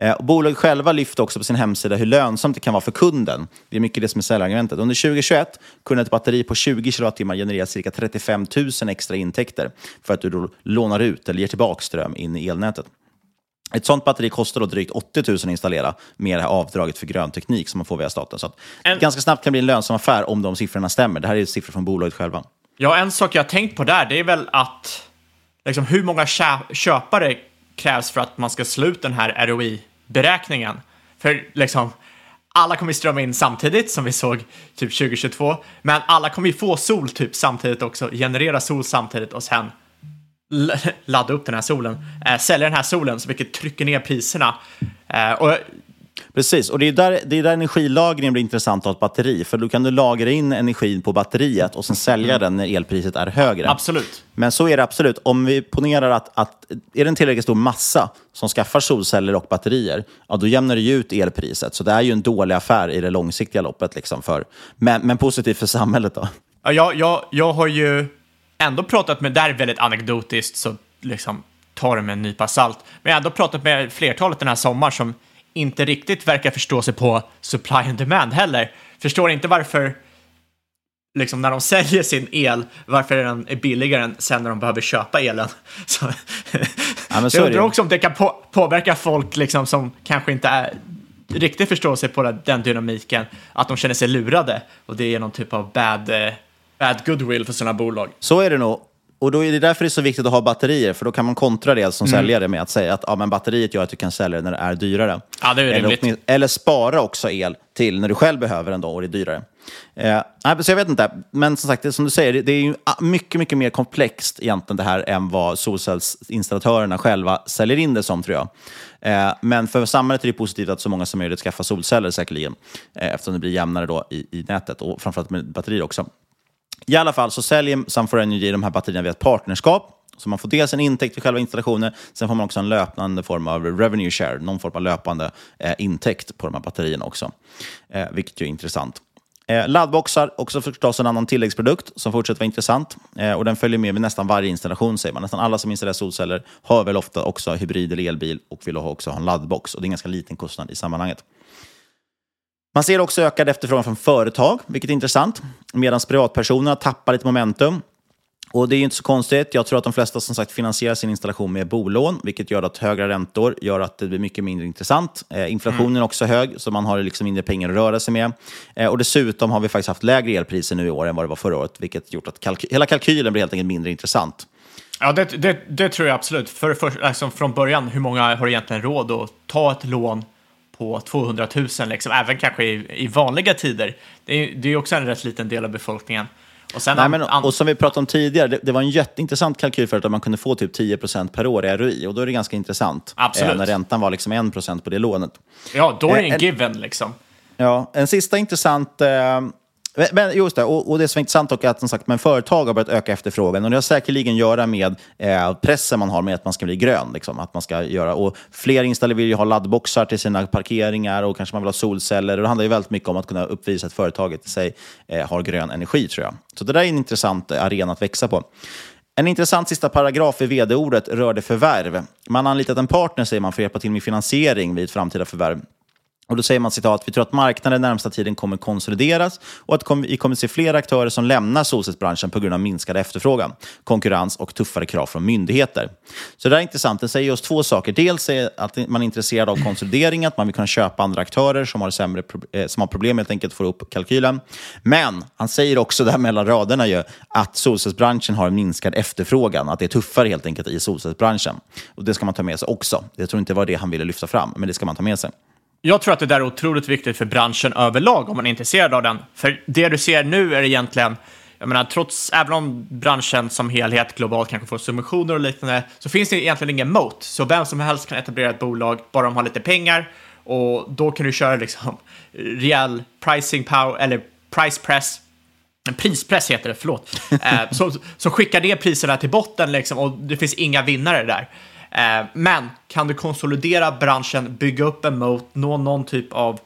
Eh, och bolaget själva lyfter också på sin hemsida hur lönsamt det kan vara för kunden. Det är mycket det som är säljargumentet. Under 2021 kunde ett batteri på 20 kWh generera cirka 35 000 extra intäkter för att du då lånar ut eller ger tillbaka ström in i elnätet. Ett sånt batteri kostar då drygt 80 000 att installera med det här avdraget för grön teknik som man får via staten. Så att en... ganska snabbt kan det bli en lönsam affär om de siffrorna stämmer. Det här är siffror från bolaget själva. Ja, en sak jag har tänkt på där, det är väl att liksom, hur många köpare krävs för att man ska slå ut den här ROI-beräkningen? För liksom, alla kommer strömma in samtidigt som vi såg typ 2022, men alla kommer ju få sol typ samtidigt också, generera sol samtidigt och sen ladda upp den här solen, eh, sälja den här solen, så vilket trycker ner priserna. Eh, och Precis, och det är, där, det är där energilagringen blir intressant ha ett batteri. För då kan du lagra in energin på batteriet och sen sälja mm. den när elpriset är högre. Absolut. Men så är det absolut. Om vi ponerar att, att är det en tillräckligt stor massa som skaffar solceller och batterier, ja, då jämnar det ut elpriset. Så det är ju en dålig affär i det långsiktiga loppet. Liksom för, men, men positivt för samhället då. Ja, jag, jag, jag har ju ändå pratat med, där är väldigt anekdotiskt, så liksom ta det med en nypa salt, men jag har ändå pratat med flertalet den här sommaren som inte riktigt verkar förstå sig på supply and demand heller. Förstår inte varför, liksom när de säljer sin el, varför den är billigare än sen när de behöver köpa elen. Så, ja, jag undrar också om det kan på, påverka folk liksom som kanske inte är riktigt förstår sig på den dynamiken, att de känner sig lurade och det är någon typ av bad eh, bad goodwill för sina bolag. Så är det nog. Och då är det därför det är så viktigt att ha batterier, för då kan man kontra det som mm. säljare med att säga att ja, men batteriet gör att du kan sälja det när det är dyrare. Ja, det är eller, eller spara också el till när du själv behöver den då och det är dyrare. Eh, så jag vet inte, men som sagt, det, som du säger, det är ju mycket, mycket mer komplext egentligen det här än vad solcellsinstallatörerna själva säljer in det som, tror jag. Eh, men för samhället är det positivt att så många som möjligt skaffar solceller säkerligen, eh, eftersom det blir jämnare då i, i nätet och framförallt med batterier också. I alla fall så säljer Sun4 Energy de här batterierna via ett partnerskap. Så man får dels en intäkt för själva installationen, sen får man också en löpande form av revenue share, någon form av löpande eh, intäkt på de här batterierna också, eh, vilket ju är intressant. Eh, laddboxar, också förstås en annan tilläggsprodukt som fortsätter vara intressant. Eh, och den följer med vid nästan varje installation, säger man. Nästan alla som installerar solceller har väl ofta också hybrid eller elbil och vill också ha en laddbox. Och det är en ganska liten kostnad i sammanhanget. Man ser också ökad efterfrågan från företag, vilket är intressant, medan privatpersoner tappar lite momentum. Och det är inte så konstigt. Jag tror att de flesta som sagt finansierar sin installation med bolån, vilket gör att högre räntor gör att det blir mycket mindre intressant. Eh, inflationen mm. är också hög, så man har liksom mindre pengar att röra sig med. Eh, och dessutom har vi faktiskt haft lägre elpriser nu i år än vad det var förra året, vilket gjort att kalky hela kalkylen blir helt enkelt mindre intressant. Ja, det, det, det tror jag absolut. För, för, alltså, från början, hur många har egentligen råd att ta ett lån på 200 000, liksom, även kanske i, i vanliga tider. Det är, det är också en rätt liten del av befolkningen. Och, sen Nej, men, och som vi pratade om tidigare, det, det, var en jätteintressant kalkyl för att man kunde få typ 10% per år i ROI. Och då är det ganska intressant. Absolut. Eh, när räntan var liksom 1% på det lånet. Ja, då är det en Eh, given liksom. Ja, en sista intressant... Eh, men just det, och, och det som är intressant är att som sagt, men företag har börjat öka efterfrågan. Och det har säkerligen att göra med eh, pressen man har med att man ska bli grön. Liksom, att man ska göra, och fler installer vill ju ha laddboxar till sina parkeringar och kanske man vill ha solceller. Och det handlar ju väldigt mycket om att kunna uppvisa att företaget i sig eh, har grön energi, tror jag. Så det där är en intressant eh, arena att växa på. En intressant sista paragraf i vd-ordet rörde förvärv. Man har anlitat en partner, säger man, för att hjälpa till med finansiering vid ett framtida förvärv. Och då säger man citat, vi tror att marknaden närmsta tiden kommer konsolideras och att vi kommer se fler aktörer som lämnar solcellsbranschen på grund av minskad efterfrågan, konkurrens och tuffare krav från myndigheter. Så det är intressant. Det säger oss två saker. Dels är att man är intresserad av konsolidering, att man vill kunna köpa andra aktörer som har, sämre, eh, som har problem helt enkelt att få upp kalkylen. Men han säger också där mellan raderna ju, att solcellsbranschen har minskad efterfrågan, att det är tuffare helt enkelt i solcellsbranschen. Och det ska man ta med sig också. Jag tror inte det var det han ville lyfta fram, men det ska man ta med sig. Jag tror att det där är otroligt viktigt för branschen överlag om man är intresserad av den. För det du ser nu är egentligen, jag menar, trots, även om branschen som helhet globalt kanske får subventioner och liknande, så finns det egentligen ingen moat. Så vem som helst kan etablera ett bolag, bara de har lite pengar. Och då kan du köra liksom rejäl pricing power, eller price press, prispress heter det, förlåt. eh, som, som skickar ner priserna till botten liksom, och det finns inga vinnare där. Eh, men kan du konsolidera branschen, bygga upp en moat, nå någon typ av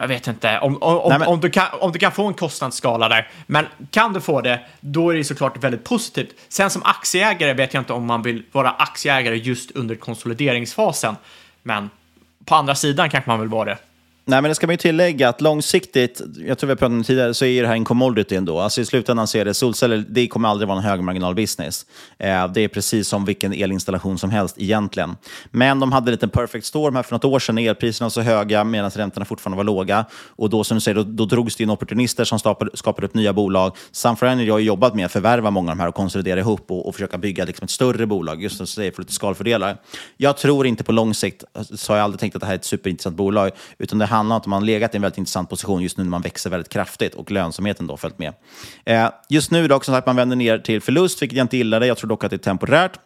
jag vet inte, om, om, Nej, men- om, du kan, om du kan få en kostnadsskala där, men kan du få det, då är det såklart väldigt positivt. Sen som aktieägare vet jag inte om man vill vara aktieägare just under konsolideringsfasen, men på andra sidan kanske man vill vara det. Nej, men det ska man ju tillägga att långsiktigt, jag tror vi har pratat om det tidigare, så är det här en commodity ändå. Alltså i slutändan så är det solceller, det kommer aldrig vara en högmarginal-business. Eh, det är precis som vilken elinstallation som helst egentligen. Men de hade en liten perfect storm här för något år sedan när elpriserna var så höga medan räntorna fortfarande var låga. Och då som du säger, då, då drogs det in opportunister som skapade, skapade upp nya bolag. Sunfire Energy har ju jobbat med att förvärva många av de här och konsolidera ihop och, och försöka bygga liksom ett större bolag, just som du säger, för lite skalfördelar. Jag tror inte på lång sikt, så har jag aldrig tänkt att det här är ett superintressant bolag, utan det handlar annat. man har legat i en väldigt intressant position just nu när man växer väldigt kraftigt och lönsamheten då följt med. Eh, just nu dock, som sagt, man vänder ner till förlust, vilket jag inte gillade. Jag tror dock att det är temporärt.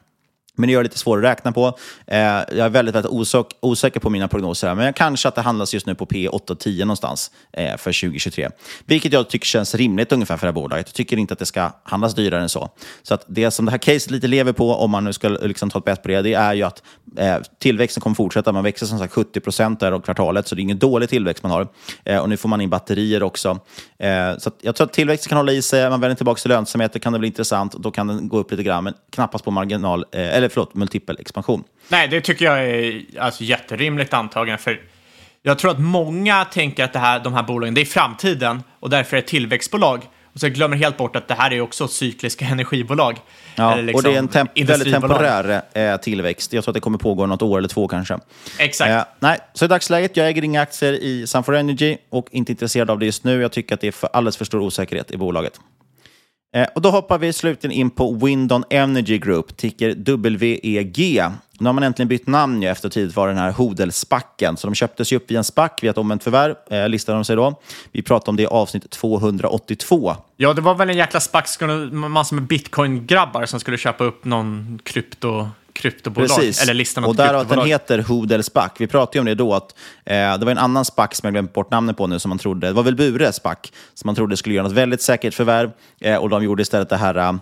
Men det gör det lite svårare att räkna på. Eh, jag är väldigt, väldigt osök, osäker på mina prognoser, här, men jag kanske att det handlas just nu på P8 och 10 någonstans eh, för 2023. Vilket jag tycker känns rimligt ungefär för det här bolaget. Jag tycker inte att det ska handlas dyrare än så. Så att det som det här caset lite lever på, om man nu ska liksom ta ett bett på det, det är ju att eh, tillväxten kommer fortsätta. Man växer som sagt 70 procent där av kvartalet, så det är ingen dålig tillväxt man har. Eh, och nu får man in batterier också. Eh, så att jag tror att tillväxten kan hålla i sig. Man vänder tillbaka till lönsamhet, det kan det bli intressant. Då kan den gå upp lite grann, men knappast på marginal, eh, eller förlåt, multipel expansion. Nej, det tycker jag är alltså, jätterimligt antagande. För jag tror att många tänker att det här, de här bolagen det är framtiden och därför är det tillväxtbolag. Och så glömmer helt bort att det här är också cykliska energibolag. Ja, liksom och det är en temp- väldigt temporär eh, tillväxt. Jag tror att det kommer pågå något år eller två kanske. Exakt. Eh, nej, så i dagsläget, jag äger inga aktier i Sunfor Energy och inte intresserad av det just nu. Jag tycker att det är för, alldeles för stor osäkerhet i bolaget. Eh, och då hoppar vi slutligen in på Windon Energy Group, ticker WEG. Nu har man äntligen bytt namn ju efter tidigt var den här Hodelspacken. Så de köptes ju upp via en spack via ett omvänt förvärv, eh, listade de sig då. Vi pratade om det i avsnitt 282. Ja, det var väl en jäkla spack, massor med bitcoin-grabbar som skulle köpa upp någon krypto, kryptobolag. Precis, Eller lista något och därav att den heter Hodelsback. Vi pratade ju om det då, att eh, det var en annan spack som jag glömt bort namnet på nu, som man trodde, det var väl Bure spack, som man trodde skulle göra något väldigt säkert förvärv. Eh, och de gjorde istället det här, eh,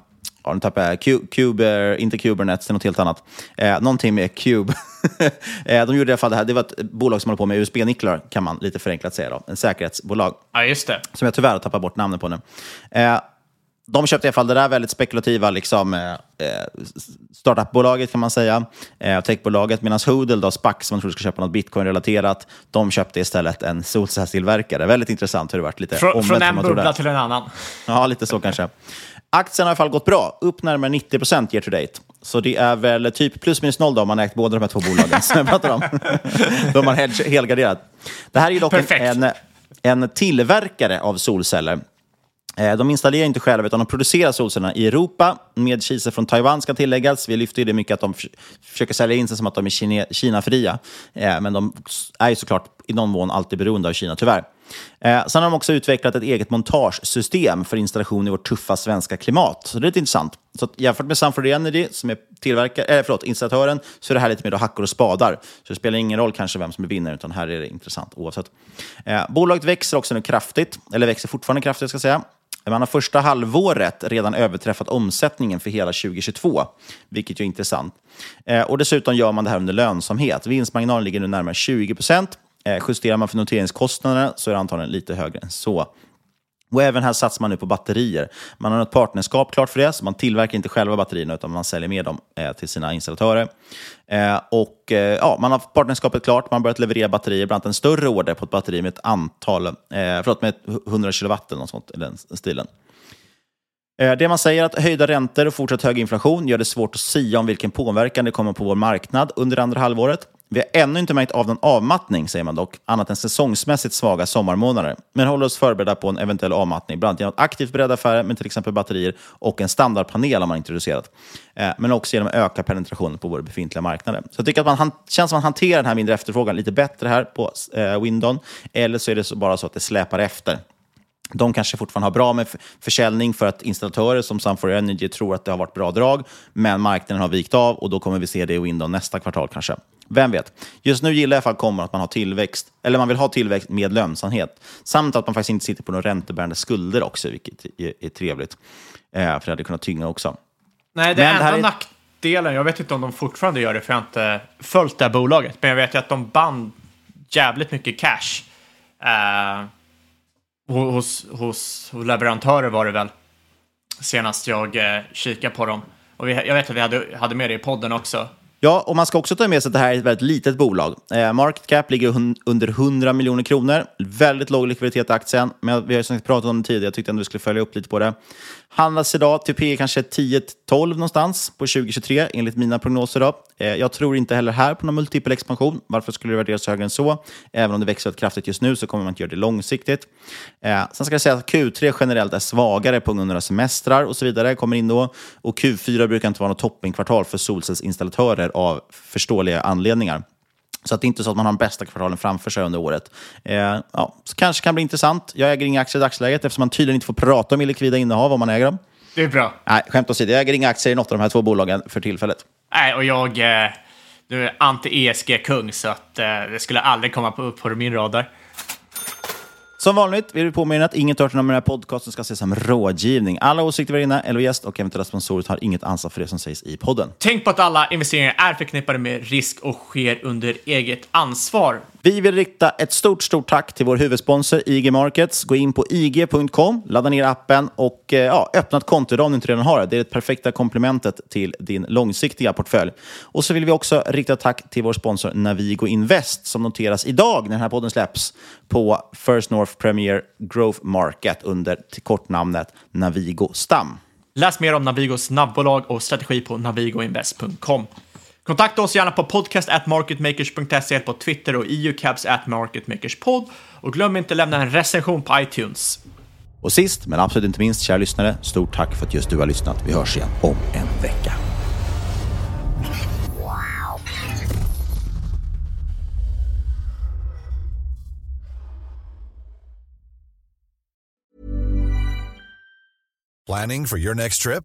ja nu tappade jag, Cu- Cuber, inte Kubernetes, det är något helt annat. Eh, någonting med Cube. eh, de gjorde i alla fall det här, det var ett bolag som håller på med USB-nycklar, kan man lite förenklat säga då. En säkerhetsbolag. Ja, just det. Som jag tyvärr har tappat bort namnet på nu. De köpte i alla fall det där väldigt spekulativa liksom, eh, eh, startupbolaget kan man säga, eh, techbolaget, medan Hodel, då, SPAC, som man trodde skulle köpa något bitcoin-relaterat, de köpte istället en solcellstillverkare. Väldigt intressant hur det varit lite Frå, från en bubbla till en annan. Ja, lite så kanske. Aktien har i alla fall gått bra, upp närmare 90 procent year to date. Så det är väl typ plus minus noll då om man ägt båda de här två bolagen som jag pratar om. då är man helgarderad. Det här är ju dock Perfekt. en, en tillverkare av solceller. Eh, de installerar inte själva, utan de producerar solcellerna i Europa med kisel från Taiwan, ska tilläggas. Vi lyfter ju det mycket att de försöker sälja in sig som att de är Kina-fria. Eh, men de är ju såklart i någon mån alltid beroende av Kina, tyvärr. Eh, Sen har de också utvecklat ett eget montagesystem för installation i vårt tuffa svenska klimat. Så det är lite intressant. Så jämfört med Sunford Energy, som är tillverkare, eh, förlåt, installatören, så är det här lite mer då hackor och spadar. Så det spelar ingen roll kanske vem som är vinnare, utan här är det intressant oavsett. Eh, bolaget växer också nu kraftigt, eller växer fortfarande kraftigt ska jag säga. Man har första halvåret redan överträffat omsättningen för hela 2022, vilket ju är intressant. Eh, och dessutom gör man det här under lönsamhet. Vinstmarginalen ligger nu närmare 20 procent. Eh, justerar man för noteringskostnaderna så är det antagligen lite högre än så. Och även här satsar man nu på batterier. Man har ett partnerskap klart för det, så man tillverkar inte själva batterierna utan man säljer med dem eh, till sina installatörer. Eh, och eh, ja, Man har partnerskapet klart, man har börjat leverera batterier, bland annat en större order på ett batteri med ett antal, eh, förlåt, med 100 kilowatt eller något sånt i den stilen. Eh, det man säger är att höjda räntor och fortsatt hög inflation gör det svårt att sia om vilken påverkan det kommer på vår marknad under andra halvåret. Vi har ännu inte märkt av någon avmattning, säger man dock, annat än säsongsmässigt svaga sommarmånader. Men håller oss förberedda på en eventuell avmattning, bland annat genom att aktivt bredda affärer med till exempel batterier och en standardpanel har man introducerat. Eh, men också genom att öka penetrationen på våra befintliga marknader. Så jag tycker att man känns som att man hanterar den här mindre efterfrågan lite bättre här på eh, Windon, eller så är det så bara så att det släpar efter. De kanske fortfarande har bra med försäljning för att installatörer som Sun4 Energy tror att det har varit bra drag, men marknaden har vikt av och då kommer vi se det i Windows nästa kvartal kanske. Vem vet? Just nu gillar jag i alla fall kommer att man har tillväxt, eller man vill ha tillväxt med lönsamhet, samt att man faktiskt inte sitter på några räntebärande skulder också, vilket är, är trevligt. Eh, för det hade kunnat tynga också. Nej, det Men det enda är- nackdelen, jag vet inte om de fortfarande gör det för jag har inte följt det här bolaget, men jag vet ju att de band jävligt mycket cash. Eh, ho- hos, hos, hos leverantörer var det väl senast jag eh, kikade på dem. Och vi, jag vet att vi hade, hade med det i podden också. Ja, och man ska också ta med sig att det här är ett väldigt litet bolag. Eh, market cap ligger under 100 miljoner kronor. Väldigt låg likviditet i aktien, men vi har ju pratat om det tidigare. Jag tyckte ändå vi skulle följa upp lite på det. Handlas idag till P kanske 10-12 någonstans på 2023 enligt mina prognoser. Då. Eh, jag tror inte heller här på någon multipel expansion. Varför skulle det värderas högre än så? Även om det växer kraftigt just nu så kommer man inte göra det långsiktigt. Eh, sen ska jag säga att Q3 generellt är svagare på grund av semestrar och så vidare. kommer in då. Och Q4 brukar inte vara något toppingkvartal för solcellsinstallatörer av förståeliga anledningar. Så att det är inte så att man har de bästa kvartalen framför sig under året. Eh, ja, så kanske kan bli intressant. Jag äger inga aktier i dagsläget eftersom man tydligen inte får prata om illikvida innehav om man äger dem. Det är bra. Nej, skämt åsido. Jag äger inga aktier i något av de här två bolagen för tillfället. Nej, och jag eh, du är anti-ESG-kung, så att eh, det skulle aldrig komma på, upp på min radar. Som vanligt vill vi påminna att inget hört om den här podcasten ska ses som rådgivning. Alla åsikter vi har inne, eller gäst och eventuella sponsorer har inget ansvar för det som sägs i podden. Tänk på att alla investeringar är förknippade med risk och sker under eget ansvar. Vi vill rikta ett stort, stort tack till vår huvudsponsor IG Markets. Gå in på ig.com, ladda ner appen och eh, ja, öppna ett konto idag om du inte redan har det. Det är det perfekta komplementet till din långsiktiga portfölj. Och så vill vi också rikta ett tack till vår sponsor Navigo Invest som noteras idag när den här podden släpps på First North Premier Growth Market under kortnamnet Navigo Stam. Läs mer om Navigos snabbbolag och strategi på navigoinvest.com. Kontakta oss gärna på podcast@marketmakers.se på Twitter och eucabs at marketmakerspod. Och glöm inte lämna en recension på iTunes. Och sist, men absolut inte minst, kära lyssnare, stort tack för att just du har lyssnat. Vi hörs igen om en vecka. Planning for your next trip?